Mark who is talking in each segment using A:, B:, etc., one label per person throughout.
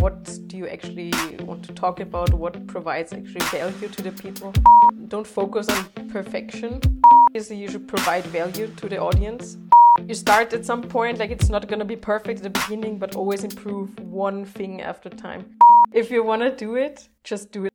A: what do you actually want to talk about? What provides actually value to the people? Don't focus on perfection. Is you should provide value to the audience. You start at some point, like it's not gonna be perfect at the beginning, but always improve one thing after time. If you wanna do it, just do it.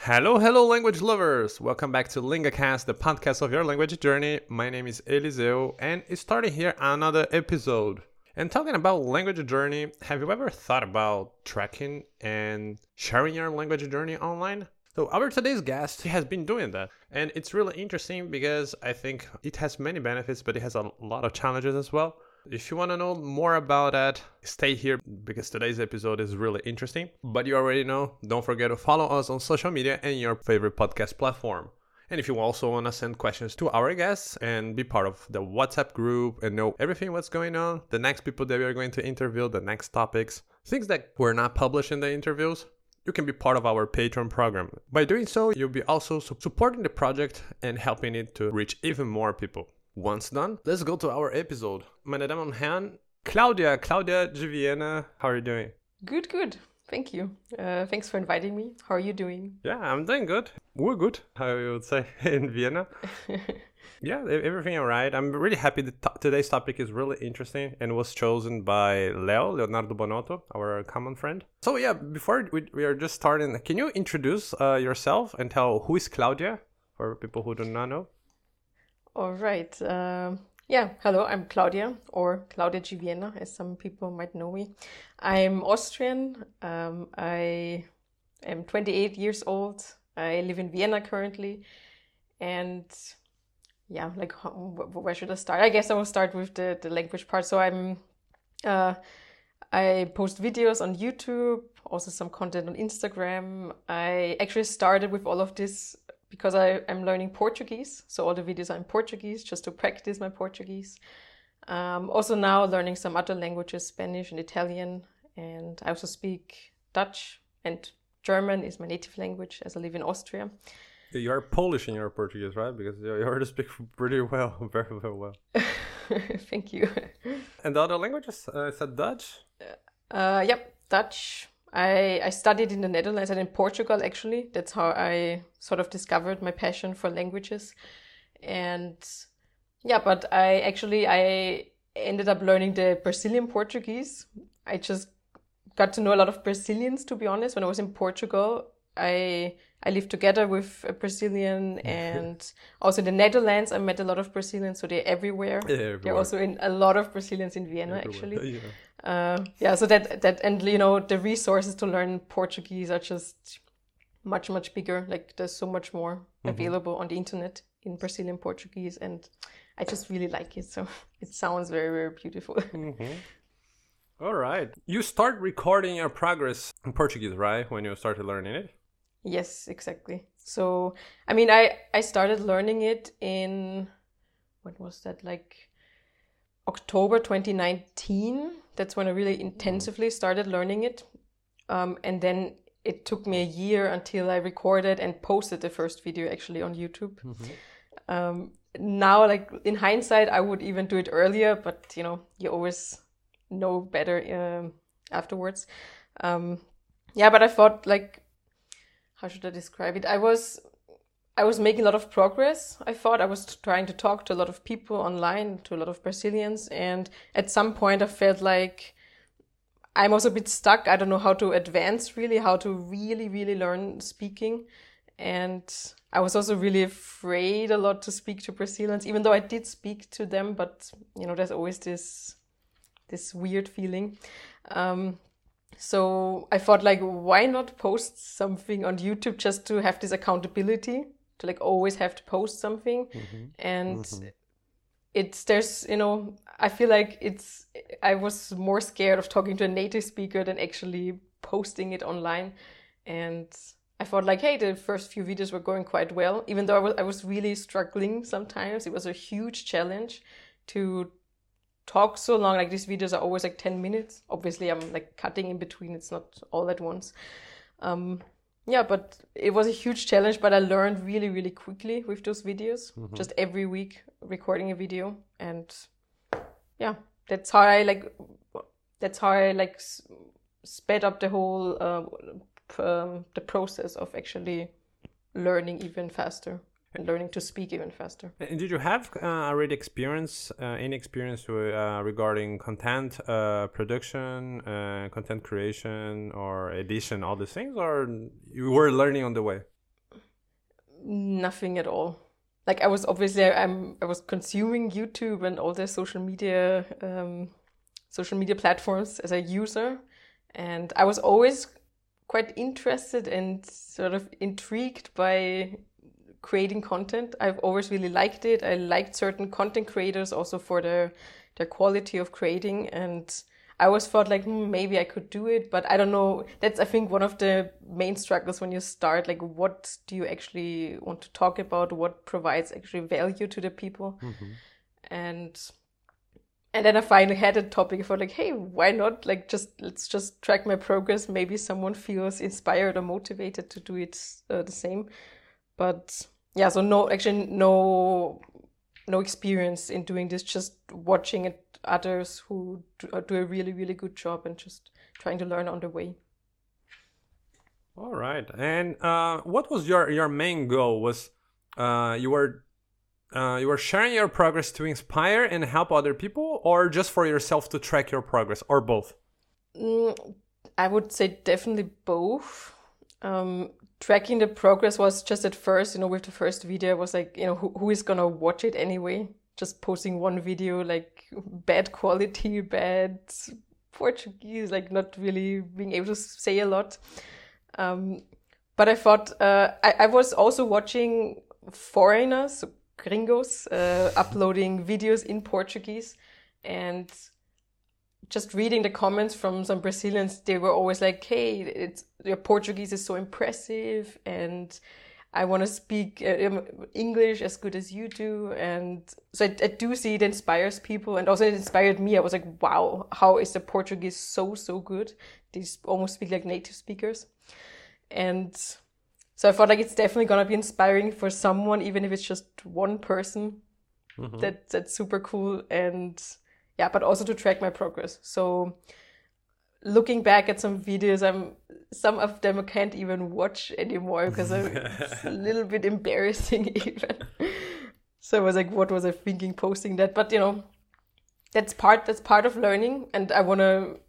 B: Hello, hello, language lovers! Welcome back to LingoCast, the podcast of your language journey. My name is Eliseu, and it's starting here another episode. And talking about language journey, have you ever thought about tracking and sharing your language journey online? So our today's guest has been doing that, and it's really interesting because I think it has many benefits, but it has a lot of challenges as well. If you want to know more about that, stay here because today's episode is really interesting. But you already know, don't forget to follow us on social media and your favorite podcast platform. And if you also want to send questions to our guests and be part of the WhatsApp group and know everything what's going on, the next people that we are going to interview, the next topics, things that were not published in the interviews, you can be part of our Patreon program. By doing so, you'll be also supporting the project and helping it to reach even more people. Once done, let's go to our episode. Meine Damen und Herren, Claudia, Claudia de Viena, how are you doing?
A: Good, good. Thank you. Uh, thanks for inviting me. How are you doing?
B: Yeah, I'm doing good. We're good, how you would say in Vienna. yeah, everything all right. I'm really happy that today's topic is really interesting and was chosen by Leo, Leonardo Bonotto, our common friend. So, yeah, before we, we are just starting, can you introduce uh, yourself and tell who is Claudia for people who do not know?
A: All right. Um, yeah, hello, I'm Claudia, or Claudia de Viena, as some people might know me. I'm Austrian. Um, I am 28 years old. I live in Vienna currently. And yeah, like, where should I start? I guess I will start with the, the language part. So I'm, uh, I post videos on YouTube, also some content on Instagram. I actually started with all of this because I am learning Portuguese. So all the videos are in Portuguese just to practice my Portuguese. Um, also now learning some other languages, Spanish and Italian, and I also speak Dutch and German is my native language as I live in Austria.
B: You are Polish in your Portuguese, right? Because you already speak pretty well, very, very well.
A: Thank you.
B: And the other languages? Uh, is that Dutch?
A: Uh, yep, Dutch, I, I studied in the Netherlands and in Portugal, actually. That's how I sort of discovered my passion for languages. And yeah, but I actually, I ended up learning the Brazilian Portuguese. I just got to know a lot of Brazilians, to be honest. When I was in Portugal, I I lived together with a Brazilian and also in the Netherlands I met a lot of Brazilians, so they're everywhere. Yeah, everywhere. They're also in a lot of Brazilians in Vienna everywhere. actually. Yeah uh, yeah so that that and you know the resources to learn portuguese are just much much bigger. Like there's so much more mm-hmm. available on the internet in brazilian portuguese and i just really like it so it sounds very very beautiful. Mm-hmm.
B: all right. You start recording your progress in portuguese right when you started learning it?
A: Yes exactly. So i mean i i started learning it in what was that? Like october 2019 that's when I really mm-hmm. intensively started learning it. Um, and then it took me a year until I recorded and posted the first video actually on YouTube. Mm-hmm. Um, now, like in hindsight, I would even do it earlier, but you know, you always know better um, afterwards. Um, yeah, but I thought like, how should I describe it? I was I was making a lot of progress. I thought I was trying to talk to a lot of people online, to a lot of Brazilians, and at some point I felt like I'm also a bit stuck. I don't know how to advance really, how to really, really learn speaking. And I was also really afraid a lot to speak to Brazilians, even though I did speak to them, but you know, there's always this this weird feeling. Um, so I thought like, why not post something on YouTube just to have this accountability? To like always have to post something. Mm-hmm. and mm-hmm. it's there's you know i feel like it's i was more scared of talking to a native speaker than actually posting it online. And i thought like hey the first few videos were going quite well. Even though i was, I was really struggling sometimes it was a huge challenge to talk so long. Like these videos are always like 10 minutes. Obviously i'm like cutting in between. It's not all at once. Um, yeah, but it was a huge challenge, but I learned really, really quickly with those videos. Mm-hmm. Just every week recording a video, and yeah, that's how I like. That's how I like sped up the whole uh, um, the process of actually learning even faster and learning to speak even faster.
B: And did you have uh, already experience, uh, any experience uh, regarding content uh, production, uh, content creation, or edition, all these things, or you were learning on the way?
A: Nothing at all. Like I was obviously I'm I was consuming YouTube and all the social media um, social media platforms as a user, and I was always quite interested and sort of intrigued by creating content. I've always really liked it. I liked certain content creators also for their their quality of creating and I always thought like hmm, maybe I could do it, but I don't know. That's I think one of the main struggles when you start. Like, what do you actually want to talk about? What provides actually value to the people? Mm-hmm. And and then I finally had a topic for like, hey, why not? Like, just let's just track my progress. Maybe someone feels inspired or motivated to do it uh, the same. But yeah, so no, actually, no, no experience in doing this. Just watching it, others who do, uh, do a really, really good job, and just trying to learn on the way.
B: All right. And uh, what was your your main goal? Was uh, you were uh, you were sharing your progress to inspire and help other people, or just for yourself to track your progress, or both?
A: Mm, I would say definitely both. Um, tracking the progress was just at first, you know, with the first video, was like, you know, who, who is gonna watch it anyway? Just posting one video, like bad quality, bad Portuguese, like not really being able to say a lot. Um, but I thought uh, I, I was also watching foreigners, gringos uh, uploading videos in Portuguese and just reading the comments from some Brazilians, they were always like, "Hey, it's your Portuguese is so impressive, and I want to speak uh, um, English as good as you do." And so I, I, do see it inspires people, and also it inspired me. I was like, "Wow, how is the Portuguese so so good? They almost speak like native speakers," and so I felt like it's definitely gonna be inspiring for someone, even if it's just one person. Mm-hmm. That that's super cool, and yeah, but also to track my progress. So looking back at some videos, I'm some of them I can't even watch anymore because it's a little bit embarrassing even. so I was like, what was I thinking posting that? But you know, that's part that's part of learning, and I want to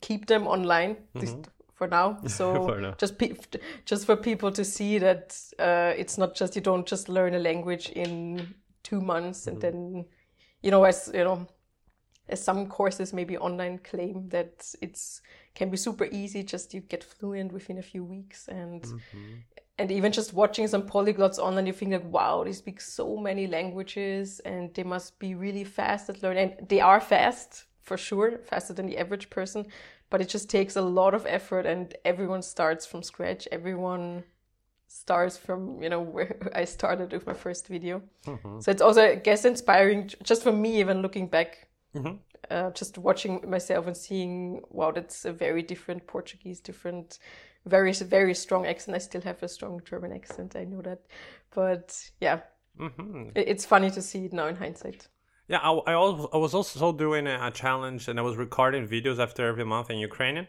A: keep them online. Mm-hmm for now. So for now. just pe- just for people to see that uh, it's not just you don't just learn a language in two months mm-hmm. and then you know as you know as some courses maybe online claim that it's can be super easy just you get fluent within a few weeks and mm-hmm. and even just watching some polyglots online you think like wow they speak so many languages and they must be really fast at learning and they are fast for sure faster than the average person but it just takes a lot of effort and everyone starts from scratch everyone starts from you know where i started with my first video mm-hmm. so it's also i guess inspiring just for me even looking back mm-hmm. Uh, just watching myself and seeing wow that's a very different portuguese different very very strong accent i still have a strong german accent i know that but yeah mm-hmm. it's funny to see it now in hindsight
B: yeah, I, I, also, I was also doing a challenge and I was recording videos after every month in Ukrainian.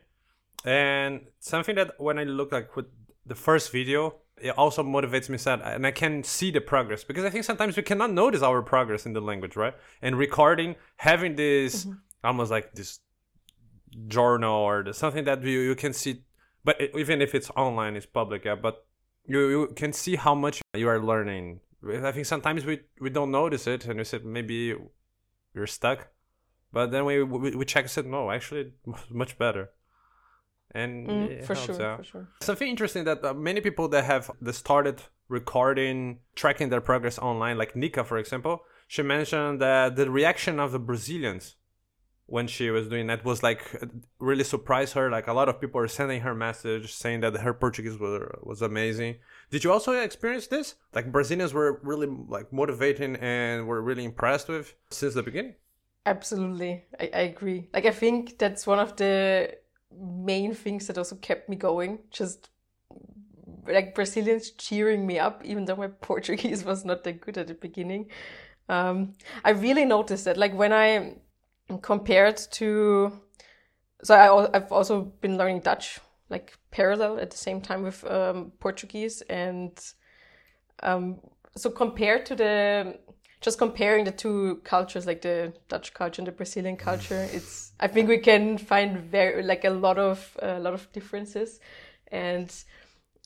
B: And something that when I look like with the first video, it also motivates me sad and I can see the progress because I think sometimes we cannot notice our progress in the language, right? And recording, having this mm-hmm. almost like this journal or the, something that you, you can see, but it, even if it's online, it's public, yeah, but you, you can see how much you are learning I think sometimes we we don't notice it, and we said maybe we're stuck, but then we we, we check and said no, actually much better. And
A: mm, for sure, out. for sure.
B: Something interesting that uh, many people that have that started recording, tracking their progress online, like Nika, for example, she mentioned that the reaction of the Brazilians when she was doing that was like really surprised her. Like a lot of people are sending her message saying that her portuguese was, was amazing. Did you also experience this? Like brazilians were really like motivating and were really impressed with since the beginning?
A: Absolutely. I, I agree. Like i think that's one of the main things that also kept me going just like brazilians cheering me up even though my portuguese was not that good at the beginning um, i really noticed that like when i compared to so I, I've also been learning Dutch, like parallel at the same time with um, Portuguese. And um, so compared to the, just comparing the two cultures, like the Dutch culture and the Brazilian culture, it's, I think we can find very, like a lot of, a lot of differences. And,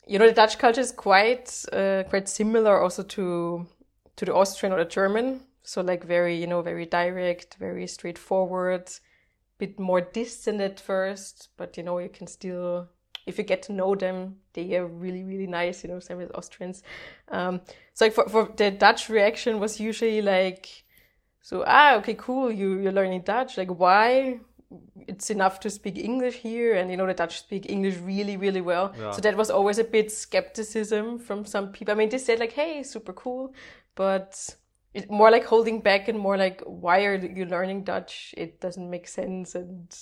A: you know, the Dutch culture is quite, uh, quite similar also to, to the Austrian or the German. So like very, you know, very direct, very straightforward, a bit more distant at first, but you know, you can still, if you get to know them, they are really, really nice, you know, same with Austrians. Um, so like for, for the Dutch reaction was usually like, so, ah, okay, cool, you, you're learning Dutch. Like, why? It's enough to speak English here, and you know, the Dutch speak English really, really well.
B: Yeah.
A: So that was always a bit skepticism from some people. I mean, they said like, hey, super cool, but it, more like holding back and more like why are you learning dutch it doesn't make sense and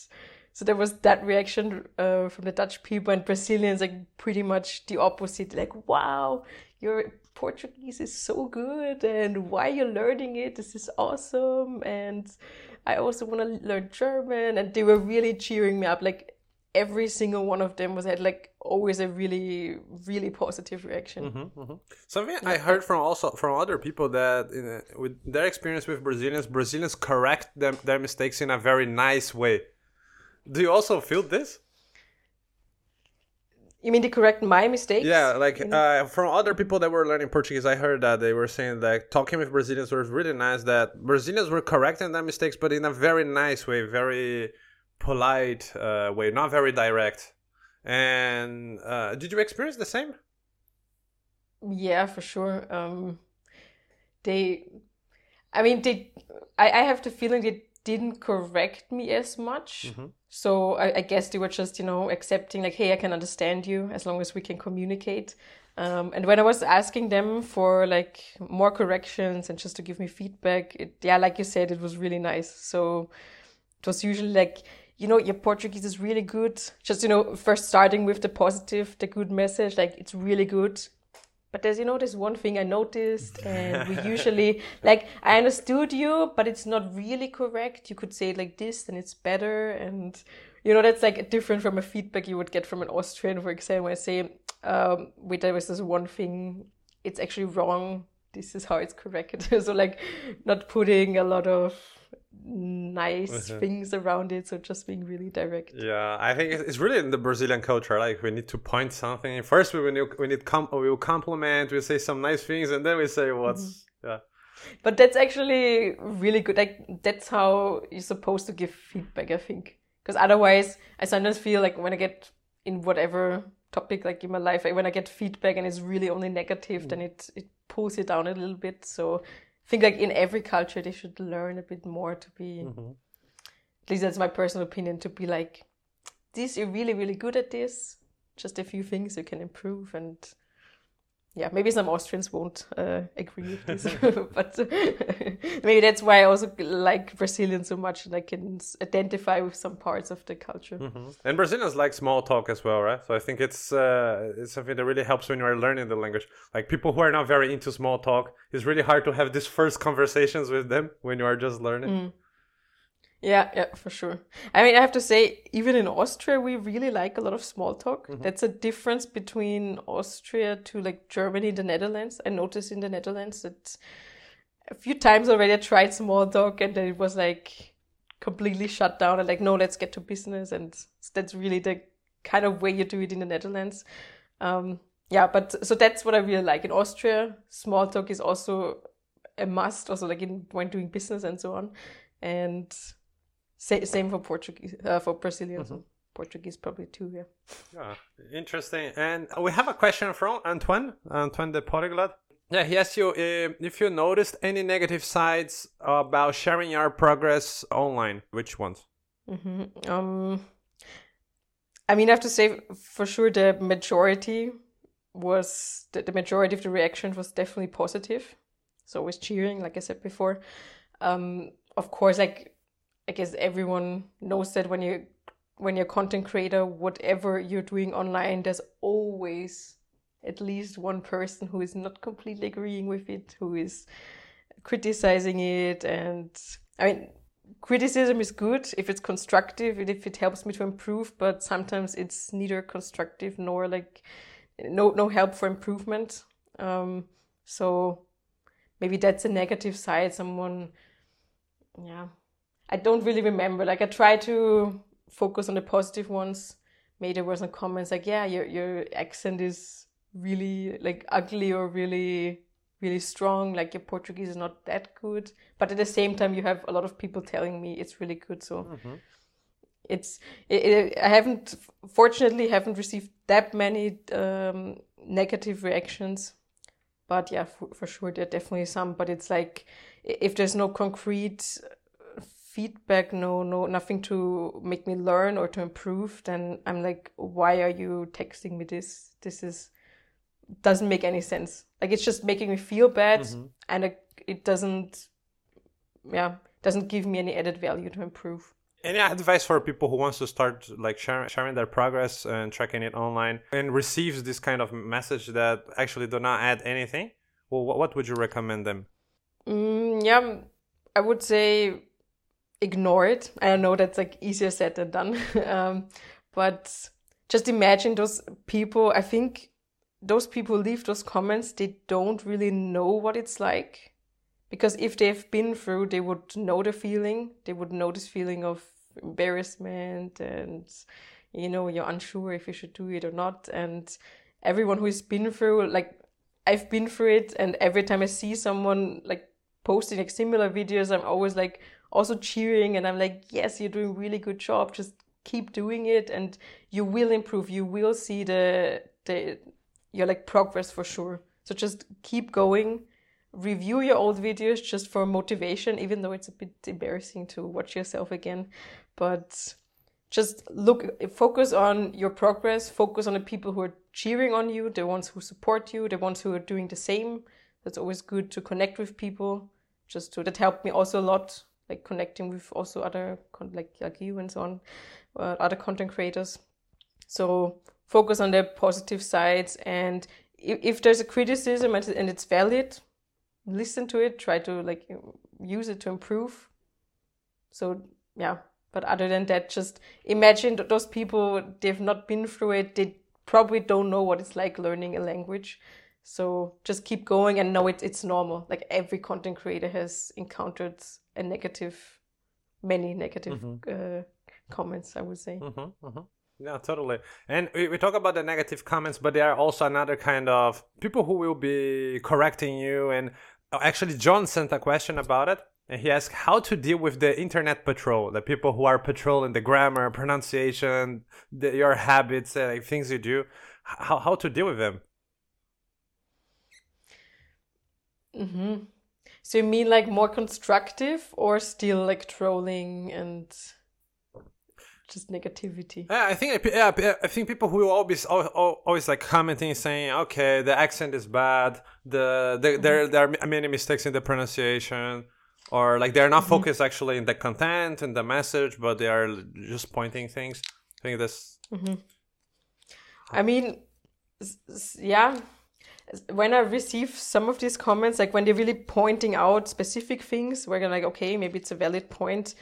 A: so there was that reaction uh, from the dutch people and brazilians like pretty much the opposite like wow your portuguese is so good and why you're learning it this is awesome and i also want to learn german and they were really cheering me up like every single one of them was had like always a really really positive reaction
B: Mm-hmm, mm-hmm. Something I heard from also from other people that in with their experience with Brazilians, Brazilians correct them their mistakes in a very nice way. Do you also feel this?
A: you mean to correct my mistakes
B: Yeah, like
A: You know?
B: uh, from other people that were learning Portuguese, I heard that they were saying that talking with Brazilians was really nice. That Brazilians were correcting their mistakes, but in a very nice way, very polite uh, way, not very direct. And uh, did you experience the same?
A: Yeah, for sure. Um, they, I mean, they. I, I have the feeling they didn't correct me as much.
B: Mhm.
A: So I, I guess they were just, you know, accepting like, hey, I can understand you as long as we can communicate. Um, and when I was asking them for like more corrections and just to give me feedback, it, yeah, like you said, it was really nice. So it was usually like, you know, your Portuguese is really good. Just, you know, first starting with the positive, the good message, like it's really good. But there's, you know, this one thing I noticed, and we usually, like, I understood you, but it's not really correct. You could say it like this, and it's better. And, you know, that's like different from a feedback you would get from an Austrian, for example, I say, um, wait, there was this one thing, it's actually wrong. This is how it's correct. so, like, not putting a lot of nice
B: Mhm.
A: things around it. So, just being really direct.
B: Yeah, I think it's really in the Brazilian culture. Like we need to point something first. We need we need com- we will compliment. We say some nice things, and then we say what's yeah.
A: But that's actually really good. Like that's how you're supposed to give feedback, I think. Because otherwise, I sometimes feel like when I get in whatever topic, like in my life, like when I get feedback and it's really only negative, then it it pulls you down a little bit. So think like in every culture, they should learn a bit more to be.
B: Mhm.
A: At least that's my personal opinion. To be like, this you're really really good at this. Just a few things you can improve and. Yeah, maybe some Austrians won't uh, agree with this, but maybe that's why I also like Brazilians so much, and I can identify with some parts of the culture.
B: Mhm. And Brazilians like small talk as well, right? So I think it's uh, it's something that really helps when you are learning the language. Like people who are not very into small talk, it's really hard to have these first conversations with them when you are just learning.
A: Yeah, yeah, for sure. I mean, I have to say, even in Austria, we really like a lot of small talk. That's a difference between Austria to like Germany, the Netherlands. I noticed in the Netherlands that a few times already I tried small talk and then it was like completely shut down and like, no, let's get to business. And that's really the kind of way you do it in the Netherlands. Um, yeah, but so that's what I really like. In Austria, small talk is also a must, also like in when doing business and so on. And sa- same for Portuguese, uh, for Brazilians. Portuguese probably too, yeah.
B: Yeah, interesting. And we have a question from Antoine, Antoine de Polyglot. Yeah, he asked you uh, if you noticed any negative sides about sharing your progress online. Which ones?
A: hmm Um, I mean, I have to say for sure the majority was the, the majority of the reaction was definitely positive. So always cheering, like I said before. Um, of course, like I guess everyone knows that when you when you're a content creator, whatever you're doing online, there's always at least one person who is not completely agreeing with it, who is criticizing it, and I mean criticism is good if it's constructive and if it helps me to improve, but sometimes it's neither constructive nor like no no help for improvement. Um, so maybe that's a negative side. Someone, yeah, I don't really remember. Like I try to focus on the positive ones. Maybe there were some comments like, "Yeah, your your accent is really like ugly or really really strong. Like your Portuguese is not that good." But at the same time, you have a lot of people telling me it's really good. So. Mm-hmm. It's it, it, I haven't fortunately haven't received that many um, negative reactions but yeah for, for sure there are definitely some but it's like if there's no concrete feedback no no nothing to make me learn or to improve then i'm like why are you texting me this? This is doesn't make any sense. Like it's just making me feel bad mm-hmm. and it, it doesn't yeah doesn't give me any added value to improve.
B: Any advice for people who wants to start like sharing, sharing their progress and tracking it online and receives this kind of message that actually do not add anything? Well what would you recommend them?
A: Mm, yeah i would say ignore it. I know that's like easier said than done. Um, but just imagine those people i think those people leave those comments they don't really know what it's like. Because if they've been through they would know the feeling. They would know this feeling of embarrassment and you know you're unsure if you should do it or not. And everyone who's been through like i've been through it and every time i see someone like posting like similar videos i'm always like also cheering and i'm like yes you're doing really good job. Just keep doing it and you will improve. You will see the the your like progress for sure. So just keep going. Review your old videos just for motivation even though it's a bit embarrassing to watch yourself again. But just look focus on your progress. Focus on the people who are cheering on you the ones who support you the ones who are doing the same. That's always good to connect with people. Just to that helped me also a lot like connecting with also other like like you and so on uh, other content creators so focus on the positive sides and if, if there's a criticism and, and it's valid listen to it try to like use it to improve so yeah but other than that, just imagine that those people, they've not been through it. They probably don't know what it's like learning a language. So just keep going and know it, it's normal. Like every content creator has encountered a negative, many negative mm-hmm. uh, comments, I would say.
B: Mm-hmm, mm-hmm. Yeah, totally. And we, we talk about the negative comments, but there are also another kind of people who will be correcting you. And uh, actually, John sent a question about it. And he asked how to deal with the internet patrol, the people who are patrolling the grammar, pronunciation, the, your habits, uh, like things you do. How how to deal with them?
A: Mm-hmm. So you mean like more constructive, or still like trolling and just negativity?
B: Yeah, I think yeah, I think people who always always like commenting saying, okay, the accent is bad, the, the mm-hmm. there there are many mistakes in the pronunciation or like they're not mm-hmm. focused actually in the content and the message but they are just pointing things i think this
A: mm-hmm. i mean yeah when i receive some of these comments like when they're really pointing out specific things where i'm like okay maybe it's a valid point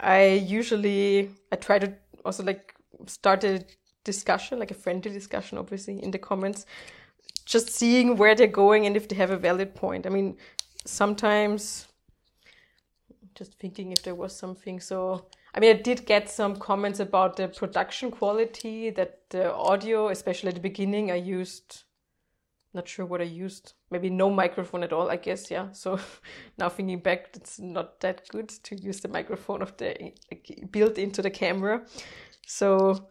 A: i usually i try to also like start a discussion like a friendly discussion obviously in the comments just seeing where they're going and if they have a valid point i mean sometimes just thinking if there was something. So, I mean, I did get some comments about the production quality, that the audio, especially at the beginning, I used, not sure what I used, maybe no microphone at all, I guess, yeah. So now thinking back, it's not that good to use the microphone of the like, built into the camera. So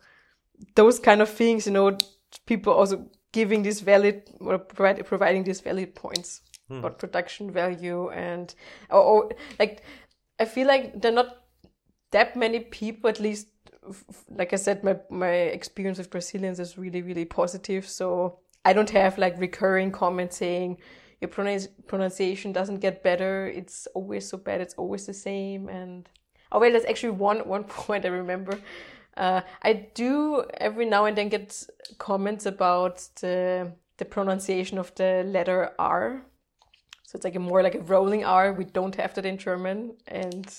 A: those kind of things, you know, people also giving this valid or providing these valid points hmm. about production value and or, or like I feel like there are not that many people, at least, like I said, my, my experience with Brazilians is really, really positive. So I don't have like recurring comments saying your pronunciation doesn't get better. It's always so bad. It's always the same. And oh, well, there's actually one, one point I remember. Uh, I do every now and then get comments about the, the pronunciation of the letter R so it's like a more like a rolling R. We don't have that in German. And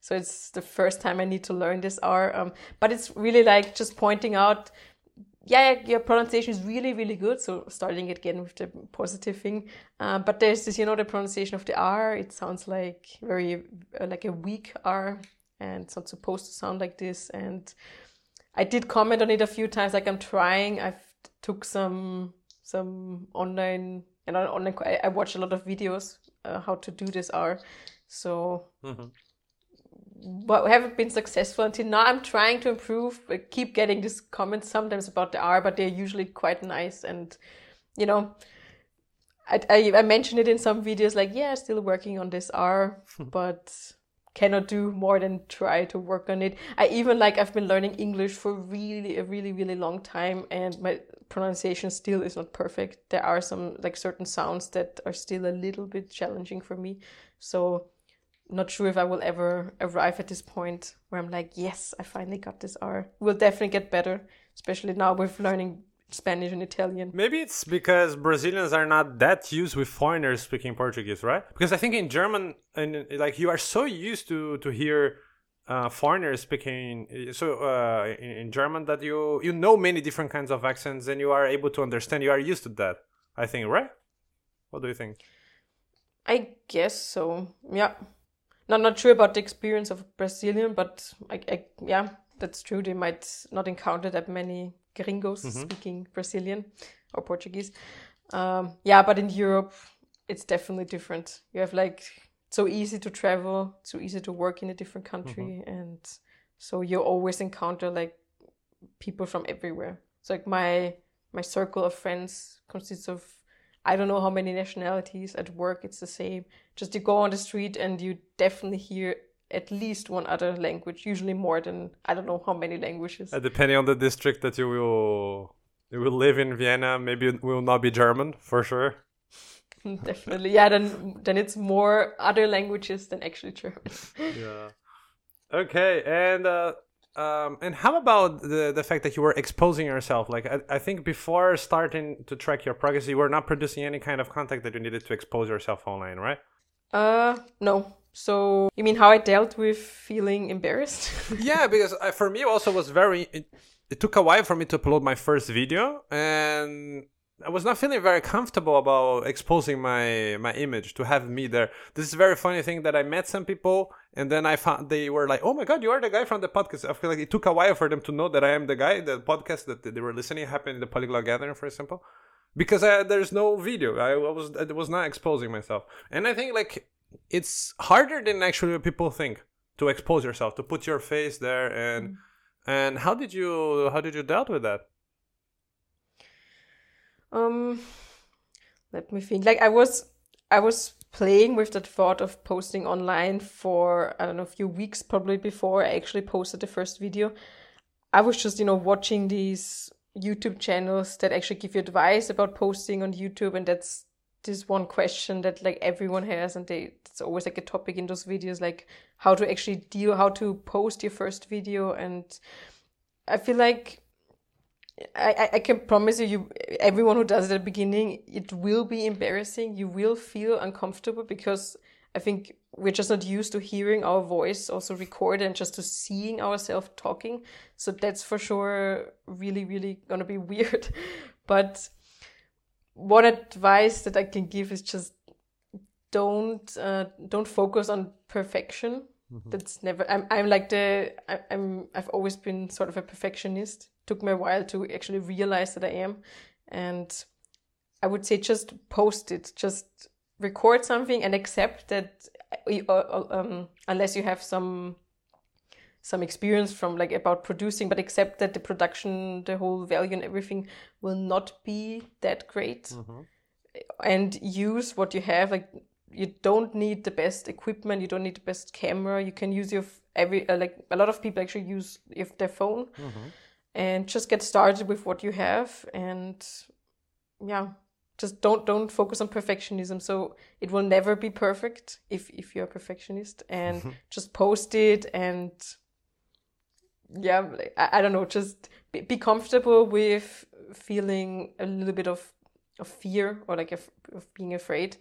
A: So it's the first time I need to learn this R. Um, but it's really like just pointing out, yeah, your pronunciation is really, really good. So starting again with the positive thing. Uh, but there's this, you know, the pronunciation of the R. It sounds like very uh, like a weak R, and it's not supposed to sound like this. And I did comment on it a few times. Like I'm trying. I've took some some online and online. I, I watched a lot of videos uh, how to do this R. So. Mm-hmm but haven't been successful until now. I'm trying to improve. I keep getting these comments sometimes about the R, but they're usually quite nice. And you know, I I, I mentioned it in some videos, like yeah, still working on this R, hmm. but cannot do more than try to work on it. I even like I've been learning English for really a really really long time, and my pronunciation still is not perfect. There are some like certain sounds that are still a little bit challenging for me. So not sure if I will ever arrive at this point where I'm like, yes, I finally got this R. We'll definitely get better, especially now with learning Spanish and Italian.
B: Maybe it's because Brazilians are not that used with foreigners speaking Portuguese, right? Because I think in German, and like you are so used to to hear uh, foreigners speaking so uh, in, in German that you you know many different kinds of accents and you are able to understand. You are used to that. I think, right? What do you think?
A: I guess so. Yeah. Not not sure about the experience of Brazilian, but I, I, yeah, that's true. They might not encounter that many gringos mm-hmm. speaking Brazilian or Portuguese. Um, yeah, but in Europe, it's definitely different. You have like so easy to travel, so easy to work in a different country, mm-hmm. and so you always encounter like people from everywhere. So like my my circle of friends consists of I don't know how many nationalities at work. It's the same. Just you go on the street and you definitely hear at least one other language, usually more than I don't know how many languages.
B: Uh, depending on the district that you will you will live in Vienna, maybe it will not be German for sure.
A: definitely, yeah. Then then it's more other languages than actually German.
B: yeah. Okay, and uh, um, and how about the the fact that you were exposing yourself? Like I, I think before starting to track your progress, you were not producing any kind of content that you needed to expose yourself online, right?
A: Uh, no. So you mean how I dealt with feeling embarrassed?
B: yeah, because I, for me also was very. It, it took a while for me to upload my first video, and I was not feeling very comfortable about exposing my my image to have me there. This is a very funny thing that I met some people and then I found they were like, "Oh my god, you are the guy from the podcast." I feel like it took a while for them to know that I am the guy. The podcast that they were listening happened in the Polyglot Gathering, for example, because I, there's no video. I was I was not exposing myself, and I think like it's harder than actually people think to expose yourself, to put your face there, and mm. and how did you how did you dealt with that?
A: Um, let me think. Like I was, I was playing with the thought of posting online for I don't know a few weeks probably before I actually posted the first video. I was just you know watching these YouTube channels that actually give you advice about posting on YouTube, and that's this one question that like everyone has, and they it's always like a topic in those videos, like how to actually deal, how to post your first video, and I feel like I, I can promise you, you, everyone who does it at the beginning, it will be embarrassing. You will feel uncomfortable because I think we're just not used to hearing our voice also recorded and just to seeing ourselves talking. So that's for sure really, really gonna be weird. But one advice that I can give is just don't uh, don't focus on perfection. Mm-hmm. That's never. I'm. I'm like the. I, I'm. I've always been sort of a perfectionist took me a while to actually realize that I am. And I would say just post it, just record something and accept that uh, uh, um, unless you have some some experience from like about producing but accept that the production the whole value and everything will not be that great mm-hmm. and use what you have like you don't need the best equipment you don't need the best camera you can use your every uh, like a lot of people actually use if their phone mm-hmm and just get started with what you have and yeah just don't don't focus on perfectionism. So it will never be perfect if if you're a perfectionist and just post it and yeah I, I don't know just be, be, comfortable with feeling a little bit of of fear or like of, of being afraid.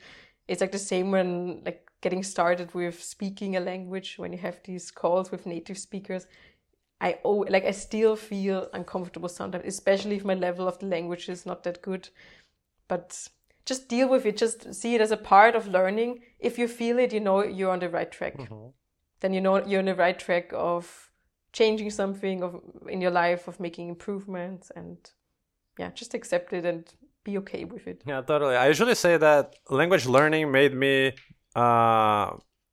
A: It's like the same when like getting started with speaking a language when you have these calls with native speakers i oh like i still feel uncomfortable sometimes especially if my level of the language is not that good but just deal with it just see it as a part of learning if you feel it you know you're on the right track
B: Mhm.
A: then you know you're on the right track of changing something of in your life of making improvements and yeah just accept it and be okay with it
B: Yeah, totally. I usually say that language learning made me uh,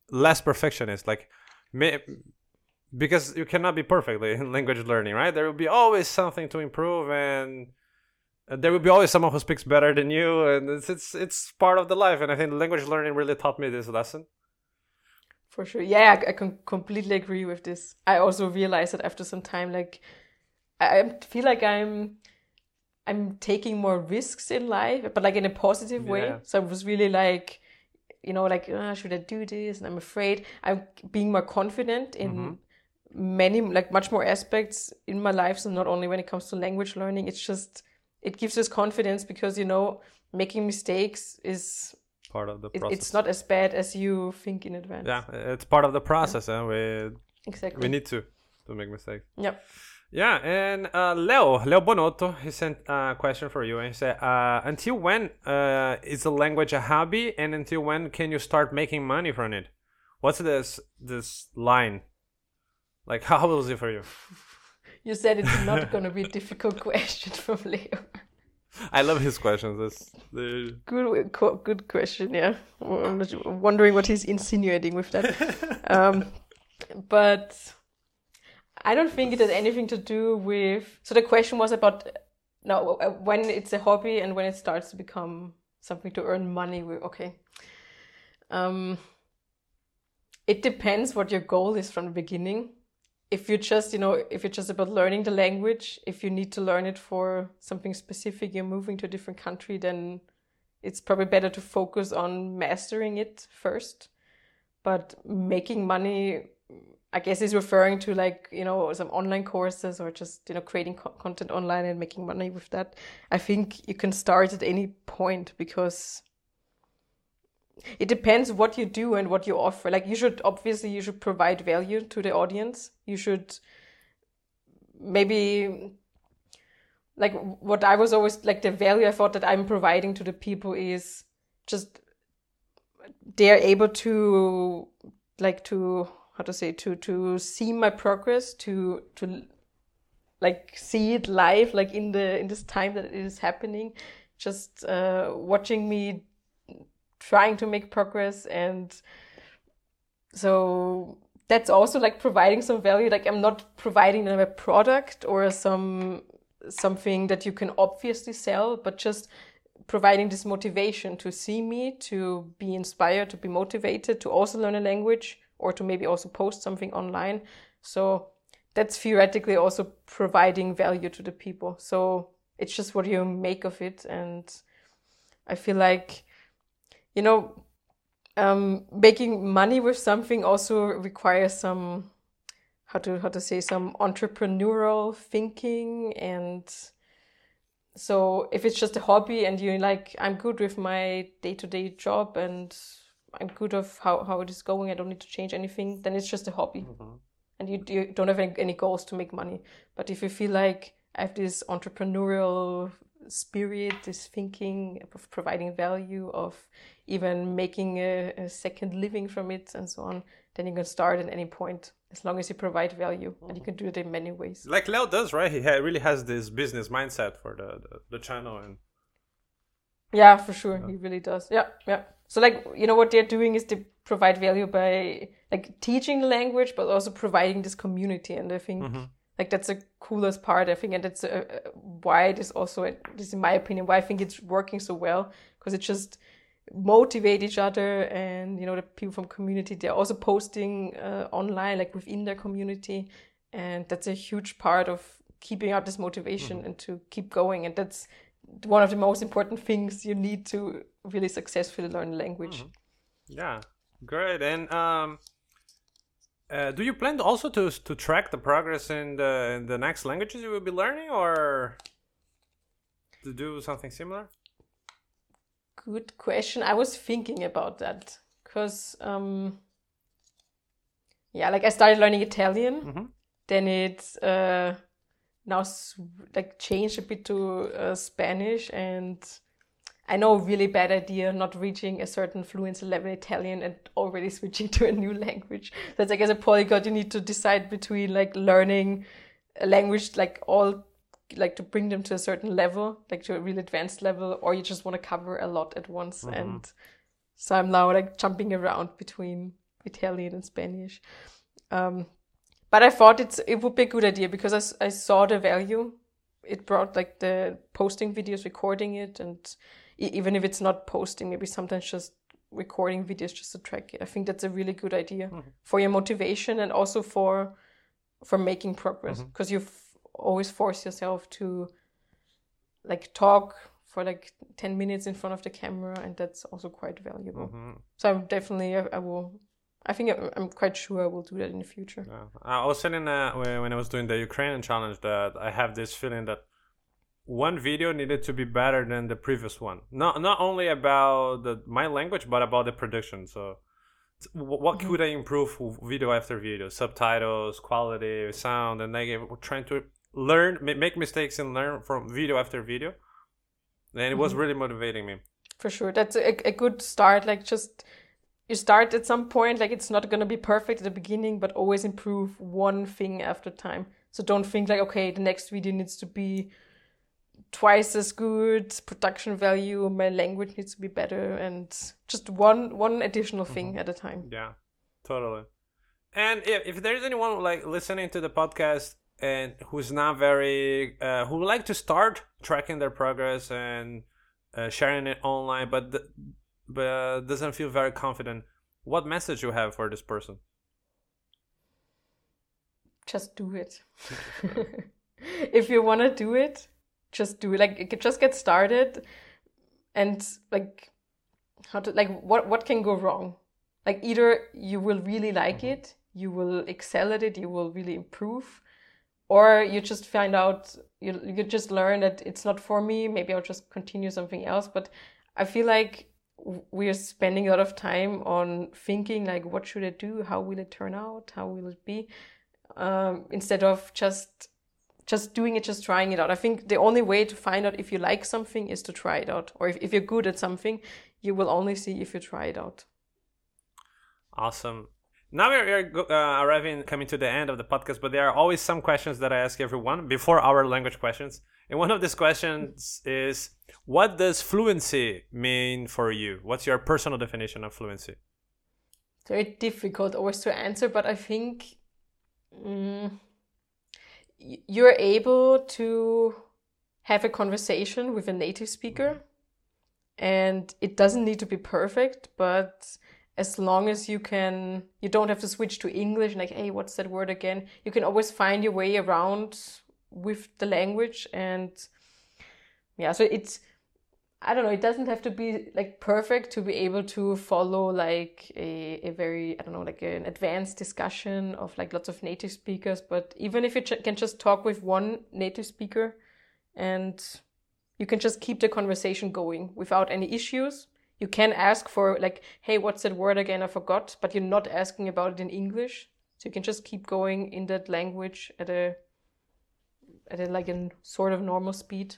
B: less perfectionist. Like, may, because you cannot be perfectly in language learning, right? There will be always something to improve, and uh, there will be always someone who speaks better than you, and it's it's it's part of the life. And I think language learning really taught me this lesson.
A: for sure yeah i, I can completely agree with this i also realized that after some time like i feel like i'm i'm taking more risks in life but like in a positive way
B: Yeah.
A: so i was really like you know like "Ah, should i do this and i'm afraid i'm being more confident in
B: Mhm.
A: Many like much more aspects in my life so not only when it comes to language learning it's just it gives us confidence because you know making mistakes is
B: Part of the
A: it,
B: process.
A: it's not as bad as you think in advance
B: Yeah, it's part of the process, and we
A: exactly
B: we need to to make mistakes.
A: yep
B: Yeah, and uh, Leo, Leo Bonotto, he sent a question for you and he said, uh, until when uh, is a language a hobby and until when can you start making money from it? What's this this line? Like, how was it for you?
A: You said it's not going to be a difficult question from Leo.
B: I love his questions. They're-
A: Good, good question. Yeah, I'm wondering what he's insinuating with that. um, but I don't think it has anything to do with. So the question was about no uh, when it's a hobby and when it starts to become something to earn money with. Okay. Um, it depends what your goal is from the beginning. If you're just, you know, if it's just about learning the language, if you need to learn it for something specific, you're moving to a different country, then it's probably better to focus on mastering it first. But making money, I guess, is referring to like, you know, some online courses or just, you know, creating co- content online and making money with that. I think you can start at any point because it depends what you do and what you offer. Like you should obviously you should provide value to the audience. You should maybe like what i was always like the value i thought that i'm providing to the people is just they're able to like to how to say to to see my progress to to like see it live like in the in this time that it is happening. Just uh watching me trying to make progress and so that's also like providing some value. Like i'm not providing them a product or some something that you can obviously sell but just providing this motivation to see me to be inspired to be motivated to also learn a language or to maybe also post something online. So that's theoretically also providing value to the people. So it's just what you make of it and i feel like you know, um, making money with something also requires some how to how to say some entrepreneurial thinking and so if it's just a hobby and you're like i'm good with my day-to-day job and i'm good of how, how it is going i don't need to change anything then it's just a hobby. And you, you don't have any, any goals to make money. But if you feel like i have this entrepreneurial spirit this thinking of providing value of even making a, a second living from it and so on then you can start at any point as long as you provide value and you can do it in many ways.
B: Like Leo does, right? He ha- really has this business mindset for the, the, the channel and
A: yeah for sure. He really does. Yeah yeah. So like you know what they're doing is they provide value by like teaching the language but also providing this community and i think like that's the coolest part i think and that's uh, uh, why it is also this is in my opinion why i think it's working so well because it just motivate each other and you know the people from community they're also posting uh, online like within their community. And that's a huge part of keeping up this motivation and to keep going. And that's one of the most important things you need to really successfully learn language.
B: Yeah, great. And um, uh, do you plan also to to track the progress in the in the next languages you will be learning, or to do something similar?
A: Good question i was thinking about that because um, yeah, like I started learning Italian,
B: Mm-hmm.
A: then it uh, now like changed a bit to uh, Spanish, and I know really bad idea not reaching a certain fluency level in Italian and already switching to a new language. That's like as a polyglot, you need to decide between like learning a language like all like to bring them to a certain level, like to a real advanced level, or you just want to cover a lot at once. Mm-hmm. And so I'm now like jumping around between Italian and Spanish. Um, but I thought it's it would be a good idea because I, I saw the value it brought, like the posting videos, recording it, and even if it's not posting, maybe sometimes just recording videos just to track it. I think that's a really good idea mm-hmm. for your motivation and also for for making progress mm-hmm. because you f- always force yourself to like talk for like 10 minutes in front of the camera and that's also quite valuable
B: Mm-hmm.
A: so i'm definitely I, I will i think I- i'm quite sure i will do that in the future
B: Yeah. I was saying uh, when I was doing the Ukrainian challenge that I have this feeling that one video needed to be better than the previous one. Not not only about the, my language, but about the production. So, what could I improve video after video? Subtitles, quality, sound, and like trying to learn, make mistakes, and learn from video after video. And it was mm-hmm. really motivating me.
A: for sure that's a, a good start like just you start at some point like it's not going to be perfect at the beginning but always improve one thing after time so don't think like okay the next video needs to be twice as good production value my language needs to be better and just one one additional mm-hmm. thing at a time
B: Yeah, totally. And if, if there's anyone like listening to the podcast and who's not very, uh, who would like to start tracking their progress and uh, sharing it online, but th- but uh, doesn't feel very confident, what message you have for this person?
A: just do it. if you want to do it, just do it. Like it- just get started, and like how to like what what can go wrong? Like either you will really like it, you will excel at it, you will really improve, or you just find out you you just learn that it's not for me. Maybe I'll just continue something else. But I feel like we are spending a lot of time on thinking like what should I do? How will it turn out? How will it be? um, instead of just just doing it, just trying it out. I think the only way to find out if you like something is to try it out, or if, if you're good at something, you will only see if you try it out.
B: Awesome. Now we're, we're uh, arriving, coming to the end of the podcast, but there are always some questions that I ask everyone before our language questions. And one of these questions is What does fluency mean for you? What's your personal definition of fluency?
A: Very difficult always to answer, but I think mm, you're able to have a conversation with a native speaker, and it doesn't need to be perfect, but as long as you can you don't have to switch to english like hey what's that word again? You can always find your way around with the language and yeah so it's i don't know it doesn't have to be like perfect to be able to follow like a, a very i don't know like an advanced discussion of like lots of native speakers but even if you ch- can just talk with one native speaker and you can just keep the conversation going without any issues you can ask for like hey what's that word again i forgot but you're not asking about it in english so you can just keep going in that language at a at a like a sort of normal speed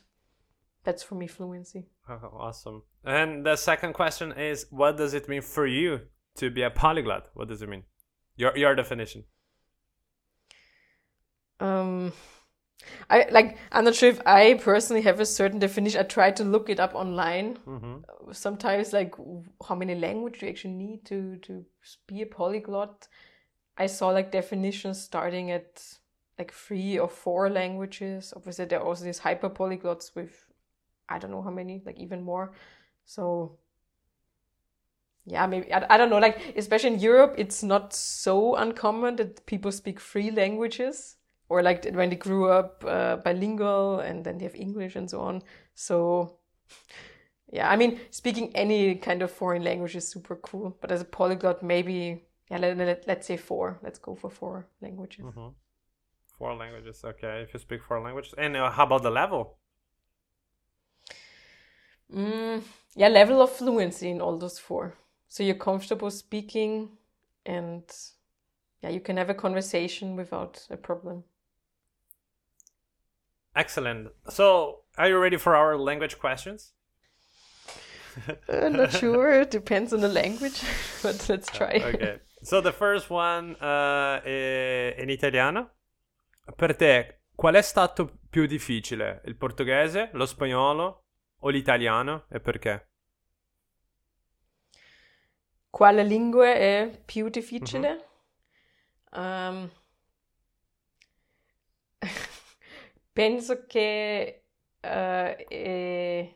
A: that's for me fluency
B: Oh, awesome. And the second question is What does it mean for you to be a polyglot? What does it mean? Your, your definition.
A: um i like i'm not sure if i personally have a certain definition. I try to look it up online.
B: Mm-hmm.
A: sometimes like how many language do you actually need to to be a polyglot? I saw like definitions starting at like three or four languages. Obviously there are also these hyper polyglots with i don't know how many like even more. So yeah maybe I, I don't know. Like especially in europe it's not so uncommon that people speak three languages or like when they grew up uh, bilingual and then they have english and so on so yeah, I mean, speaking any kind of foreign language is super cool, but as a polyglot, maybe, yeah, let, let, let's say four. Let's go for four languages.
B: Mm-hmm. Four languages. Okay. If you speak four languages. And uh, how about the level?
A: Mm, yeah, level of fluency in all those four. so you're comfortable speaking and yeah, you can have a conversation without a problem.
B: Excellent. So, are you ready for our language questions?
A: uh, not sure. It depends on the language, but let's try.
B: okay. So the first one uh, è in italiano. Per te, qual è stato più difficile? Il portoghese, lo spagnolo o l'italiano e perché?
A: Quale lingua è più difficile? Mm-hmm. Um, penso che uh, è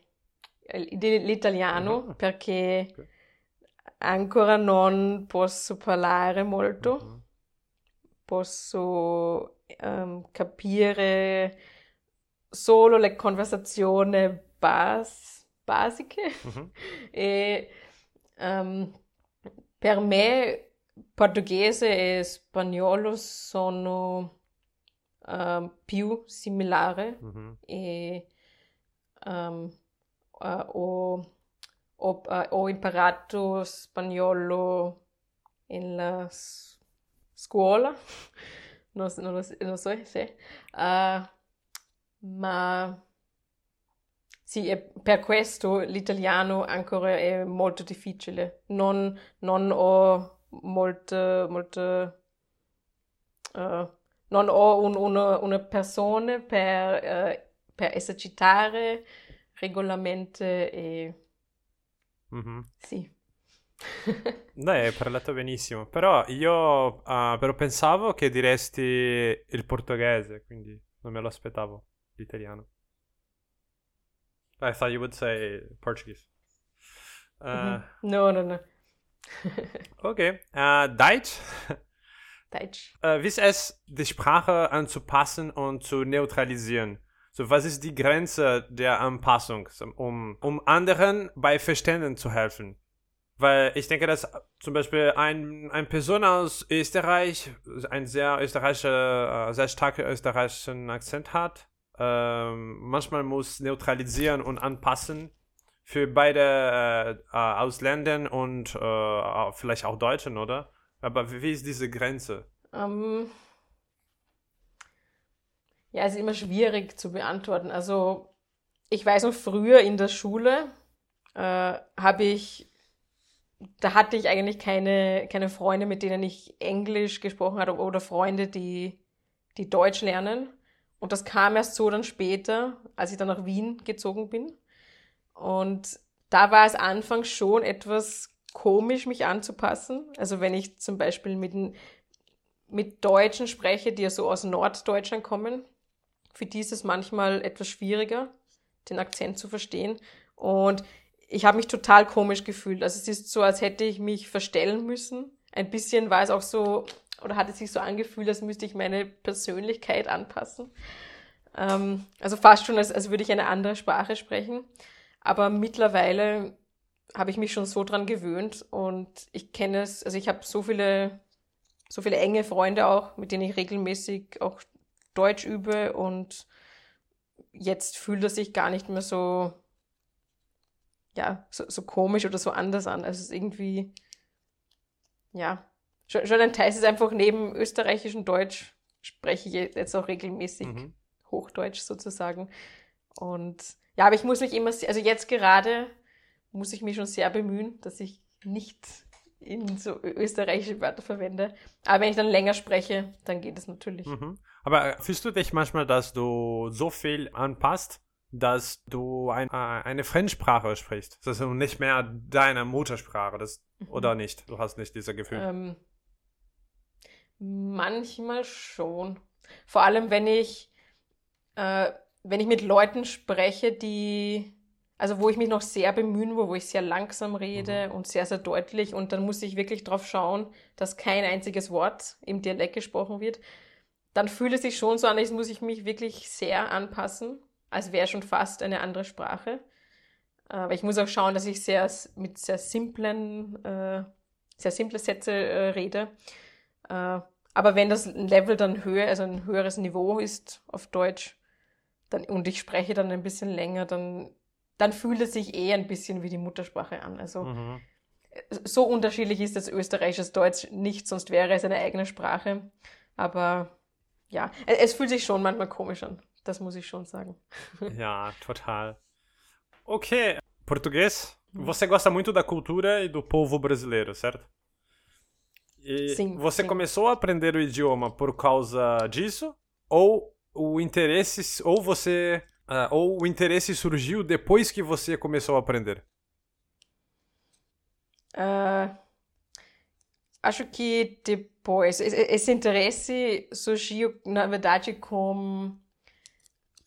A: l'italiano uh-huh. perché okay. ancora non posso parlare molto, uh-huh. posso um, capire solo le conversazioni bas- basiche uh-huh. e um, per me portoghese e spagnolo sono um, più similari e um, uh, ho, ho, uh, ho, imparato spagnolo in la scuola, non, non, lo, non so se, uh, ma sì, per questo l'italiano ancora è molto difficile. Non, non ho molte, molte uh, non ho un, una, una persona per, uh, per esercitare regolarmente e... Mm-hmm. Sì.
B: Dai, hai parlato benissimo, però io uh, però pensavo che diresti il portoghese, quindi non me lo aspettavo, l'italiano. I thought you would say Portuguese.
A: Uh, mm-hmm. No, no, no.
B: okay, uh, Deutsch.
A: Deutsch.
B: Uh, wie ist es, die Sprache anzupassen und zu neutralisieren? So, was ist die Grenze der Anpassung, um, um anderen bei Verständnis zu helfen? Weil ich denke, dass zum Beispiel ein, eine Person aus Österreich einen sehr österreichischer, äh, sehr starken österreichischen Akzent hat, ähm, manchmal muss neutralisieren und anpassen für beide äh, äh, Ausländer und äh, vielleicht auch Deutschen, oder? Aber wie ist diese Grenze?
A: Ähm, ja, ist immer schwierig zu beantworten. Also ich weiß noch früher in der Schule äh, habe ich, da hatte ich eigentlich keine, keine Freunde, mit denen ich Englisch gesprochen habe oder Freunde, die, die Deutsch lernen. Und das kam erst so dann später, als ich dann nach Wien gezogen bin. Und da war es anfangs schon etwas komisch, mich anzupassen. Also wenn ich zum Beispiel mit, mit Deutschen spreche, die ja so aus Norddeutschland kommen, für die ist es manchmal etwas schwieriger, den Akzent zu verstehen. Und ich habe mich total komisch gefühlt. Also es ist so, als hätte ich mich verstellen müssen. Ein bisschen war es auch so, oder hat es sich so angefühlt, als müsste ich meine Persönlichkeit anpassen. Ähm, also fast schon, als, als würde ich eine andere Sprache sprechen. Aber mittlerweile habe ich mich schon so dran gewöhnt und ich kenne es, also ich habe so viele, so viele enge Freunde auch, mit denen ich regelmäßig auch Deutsch übe und jetzt fühlt es sich gar nicht mehr so, ja, so, so komisch oder so anders an. Also es ist irgendwie, ja, schon, schon ein Teil ist einfach neben österreichisch und Deutsch spreche ich jetzt auch regelmäßig mhm. Hochdeutsch sozusagen. Und ja, aber ich muss mich immer, also jetzt gerade muss ich mich schon sehr bemühen, dass ich nicht in so österreichische Wörter verwende. Aber wenn ich dann länger spreche, dann geht es natürlich.
B: Mhm. Aber fühlst du dich manchmal, dass du so viel anpasst, dass du ein, äh, eine Fremdsprache sprichst? Das ist nicht mehr deine Muttersprache, das, mhm. oder nicht? Du hast nicht dieses Gefühl.
A: Ähm, manchmal schon. Vor allem, wenn ich, äh, wenn ich mit Leuten spreche, die also wo ich mich noch sehr bemühen muss, wo ich sehr langsam rede mhm. und sehr, sehr deutlich und dann muss ich wirklich darauf schauen, dass kein einziges Wort im Dialekt gesprochen wird, dann fühlt es sich schon so an, als muss ich mich wirklich sehr anpassen, als wäre schon fast eine andere Sprache. Aber ich muss auch schauen, dass ich sehr mit sehr simplen, äh, sehr simple Sätze äh, rede. Äh, aber wenn das Level dann höher, also ein höheres Niveau ist auf Deutsch, dann, und ich spreche dann ein bisschen länger, dann dann fühlt es sich eh ein bisschen wie die Muttersprache an. Also mhm. so unterschiedlich ist das österreichische Deutsch nicht, sonst wäre es eine eigene Sprache. Aber ja, es fühlt sich schon manchmal komisch an. Das muss ich schon sagen.
B: Ja, total. Ok, português. Você gosta muito da cultura e do povo brasileiro, certo? E
A: Sim,
B: você
A: sim.
B: começou a aprender o idioma por causa disso? Ou o interesse, ou você, ah, ou o interesse surgiu depois que você começou a aprender?
A: Ah, acho que depois, esse, esse interesse surgiu, na verdade, com,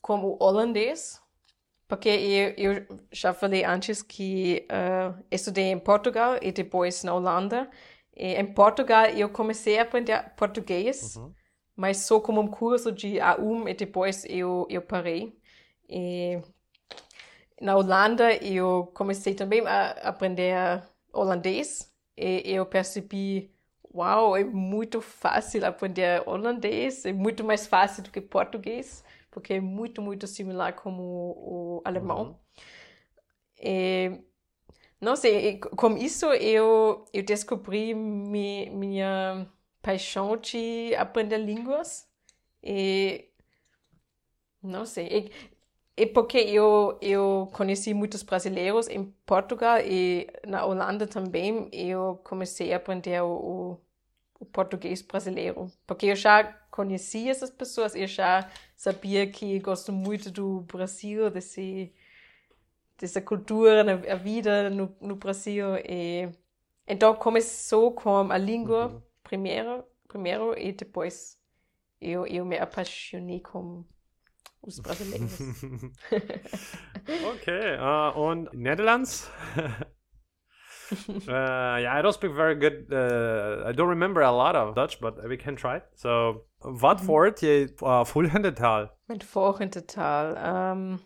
A: com o holandês, porque eu, eu já falei antes que ah, estudei em Portugal e depois na Holanda. E em Portugal eu comecei a aprender português,
B: Uhum.
A: mas só como um curso de A1 e depois eu, eu parei. E na Holanda eu comecei também a aprender holandês e eu percebi, uau, é muito fácil aprender holandês, é muito mais fácil do que português, porque é muito, muito similar como o alemão. E, não sei, com isso eu, eu descobri mi, minha paixão de aprender línguas e não sei, e porque eu, eu conheci muitos brasileiros em Portugal e na Holanda também, eu comecei a aprender o, o, português brasileiro. Porque eu já conhecia essas pessoas, eu já sabia que gosto muito do Brasil, desse, dessa cultura, na- a vida no, no Brasil. E, então começou com a língua
B: Uhum.
A: primeiro, primeiro e depois eu, eu me apaixonei com os brasileiros.
B: Okay, uh, und Netherlands? uh, yeah, I don't speak very good. Uh, I don't remember a lot of Dutch, but we can try. So, wat voor je uh, volgende taal?
A: Mijn volgende taal. ehm,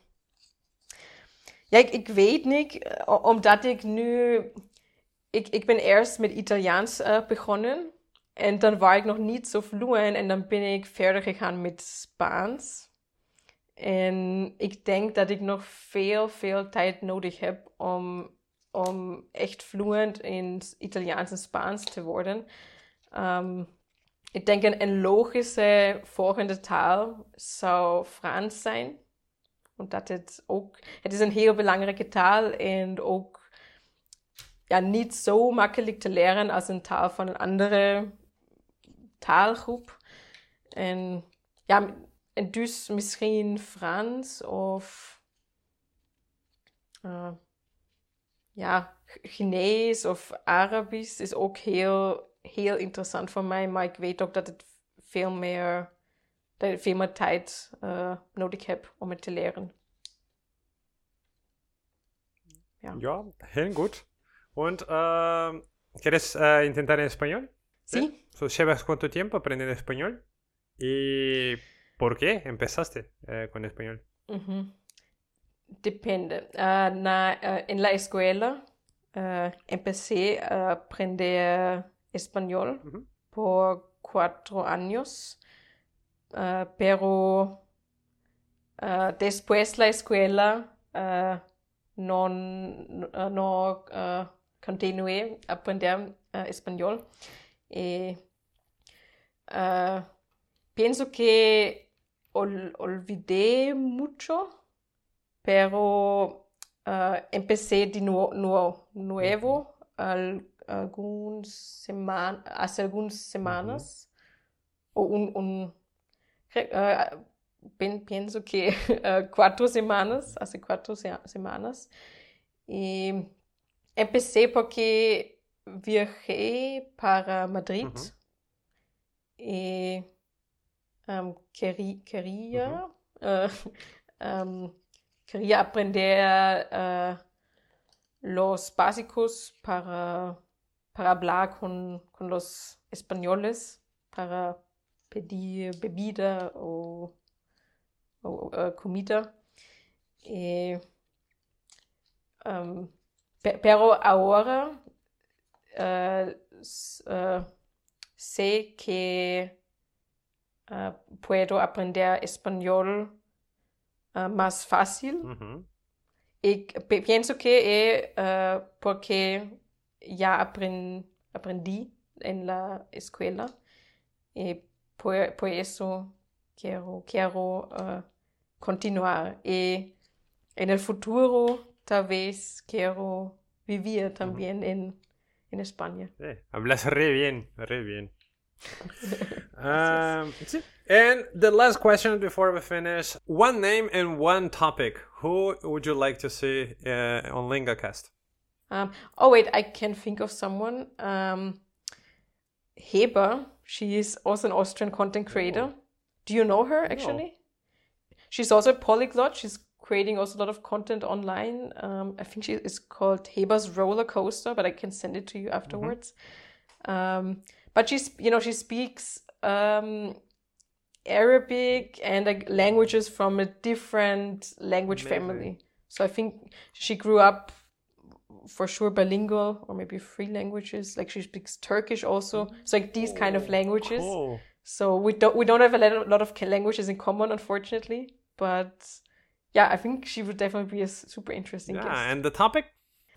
A: ja, ik, ik weet niet, eh, omdat ik nu. Ik, ik ben eerst met Italiaans eh, begonnen. En dan was ik nog niet zo fluent. En dan ben ik verder gegaan met Spaans. En ik denk dat ik nog veel, veel tijd nodig heb om, om echt fluent in Italiaans en Spaans te worden. Ehm, ik denk een, een logische volgende taal zou Frans zijn. Omdat het ook, het is een heel belangrijke taal en ook ja, niet zo makkelijk te leren als een taal van een andere taalgroep. En ja, dus misschien Frans of eh, ja, Chinees of Arabisch is ook heel, heel interessant voor mij, maar ik weet ook dat het veel meer, dat ik veel meer tijd eh, nodig heb om het te leren. Ja.
B: Ja, heel gut. Und uh, ¿quieres uh, intentar en español?
A: Sí,
B: So, ¿Llevas cuánto tiempo aprendiendo español? ¿Y por qué empezaste eh, con español?
A: Ujú. Depende. Ah, na, ah, en la escuela ah, empecé a aprender español
B: Ujú.
A: por cuatro años, pero después la escuela no, no, continué a aprender español. Y, pienso que ol- olvidé mucho, pero ah, empecé de nuevo, nuevo, nuevo al- algún hace algunas semanas. O un, un- ah, pienso que ah, cuatro semanas, hace cuatro se- semanas. Y empecé porque viajé para Madrid. Y um, querí- quería, um, quería aprender eh, los básicos para, para hablar con, con los españoles, para pedir bebida o, o, eh, comida. Y, um, pe- pero ahora eh, sé que ah, puedo aprender español ah, más fácil y pienso que es ah, porque ya aprendí en la escuela. Y por, por eso quiero, quiero continuar. Y en el futuro, tal vez quiero vivir también en, en España.
B: Sí, hablas re bien, re bien. um, and the last question before we finish one name and one topic. Who would you like to see uh, on LingoCast?
A: Um, oh, wait, I can think of someone. Um, Heber, she is also an Austrian content creator. Oh. Do you know her actually? No. She's also a polyglot. She's creating also a lot of content online. Um, I think she is called Heber's Roller Coaster, but I can send it to you afterwards. Mm-hmm. But she's, you know, she speaks um, Arabic and like languages from a different language Amazing. family. So I think she grew up for sure bilingual or maybe three languages. Like she speaks Turkish also. So like these kind of languages. Cool. So we don't we don't have a lot of languages in common, unfortunately. But yeah, I think she would definitely be a super interesting yeah, guest.
B: and the topic?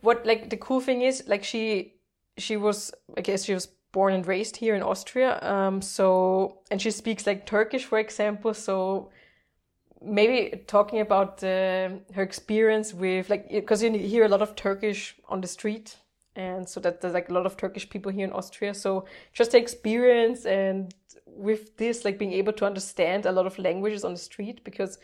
A: What like the cool thing is like she she was I guess she was born and raised here in Austria. Um, so and she speaks like Turkish, for example. So maybe talking about uh, her experience with like because you hear a lot of Turkish on the street, and so that there's like a lot of Turkish people here in Austria. So just the experience and with this, like being able to understand a lot of languages on the street because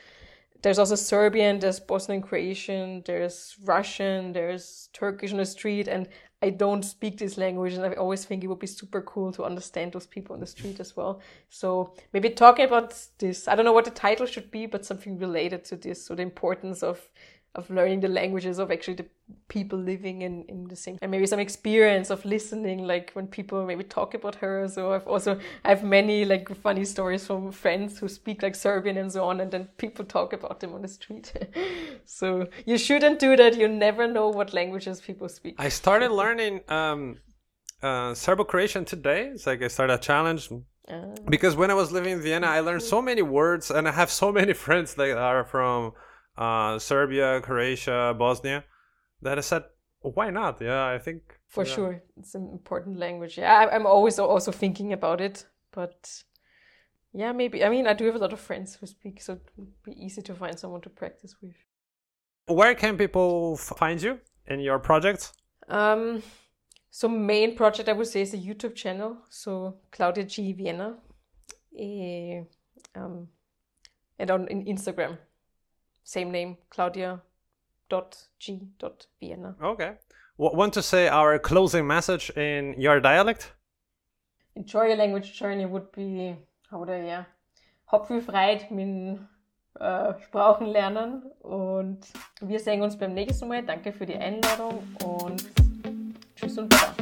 A: there's also Serbian, there's Bosnian Croatian, there's Russian, there's Turkish on the street, and I don't speak this language, and I always think it would be super cool to understand those people on the street as well. So maybe talking about this, I don't know what the title should be, but something related to this. So the importance of of learning the languages of actually the people living in, in the same and maybe some experience of listening like when people maybe talk about her so i've also i have many like funny stories from friends who speak like serbian and so on and then people talk about them on the street. So you shouldn't do that. You never know what languages people speak.
B: I started learning um uh serbo-croatian today. It's like i started a challenge. Uh, because when i was living in vienna i learned so many words and i have so many friends that are from uh, Serbia, Croatia, Bosnia, that I said, why not? Yeah, I think
A: for
B: yeah.
A: sure it's an important language. Yeah, I, I'm always also thinking about it, but yeah, maybe. I mean, I do have a lot of friends who speak, so it would be easy to find someone to practice with.
B: Where can people find you in your projects?
A: Um, so main project I would say is a YouTube channel. So Claudia de Viena, uh, um, and on in Instagram same name, Claudia.g.vienna.
B: Okay. Want to say our closing message in your dialect?
A: Enjoy your language journey would be, how would I, yeah, hab viel Freude mit äh, Sprachen lernen und wir sehen uns beim nächsten Mal. Danke für die Einladung und tschüss und baba.